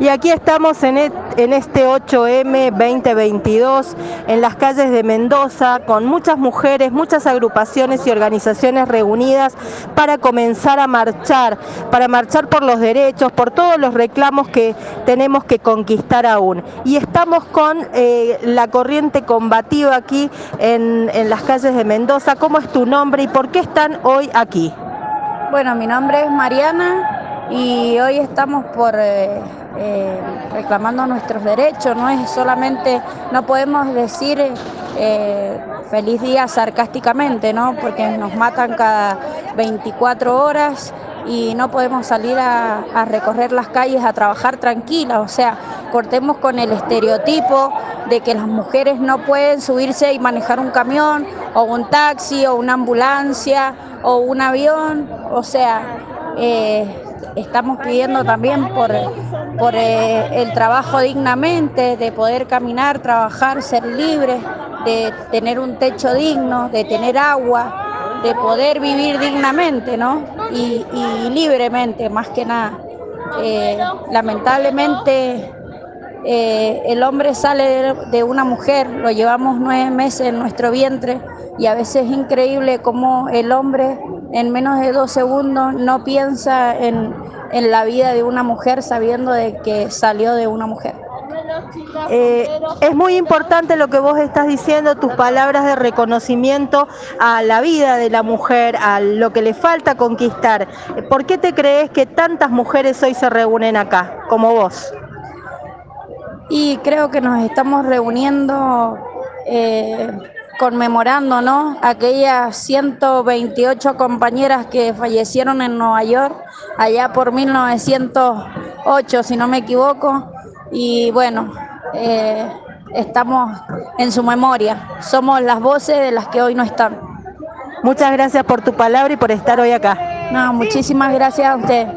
Y aquí estamos en, este 8M 2022 en las calles de Mendoza con muchas mujeres, muchas agrupaciones y organizaciones reunidas para comenzar a marchar, para marchar por los derechos, por todos los reclamos que tenemos que conquistar aún. Y estamos con eh, la corriente combativa aquí en, en las calles de Mendoza. ¿Cómo es tu nombre y por qué están hoy aquí? Bueno, mi nombre es Mariana y hoy estamos por eh, eh, reclamando nuestros derechos. No es solamente, no podemos decir eh, feliz día sarcásticamente, ¿no? Porque nos matan cada 24 horas y no podemos salir a, a recorrer las calles a trabajar tranquilas. O sea, cortemos con el estereotipo de que las mujeres no pueden subirse y manejar un camión o un taxi o una ambulancia o un avión, o sea, eh, estamos pidiendo también por, por eh, el trabajo dignamente, de poder caminar, trabajar, ser libres, de tener un techo digno, de tener agua, de poder vivir dignamente, ¿no? Y, libremente, más que nada. Eh, lamentablemente el hombre sale de, una mujer, lo llevamos nueve meses en nuestro vientre y a veces es increíble cómo el hombre en menos de dos segundos no piensa en, en la vida de una mujer sabiendo de que salió de una mujer. Eh, es muy importante lo que vos estás diciendo, tus palabras de reconocimiento a la vida de la mujer, a lo que le falta conquistar. ¿Por qué te crees que tantas mujeres hoy se reúnen acá, como vos? Y creo que nos estamos reuniendo eh, conmemorando ¿no? aquellas 128 compañeras que fallecieron en Nueva York allá por 1908, si no me equivoco. Y bueno, eh, estamos en su memoria. Somos las voces de las que hoy no están. Muchas gracias por tu palabra y por estar hoy acá. No, muchísimas gracias a usted.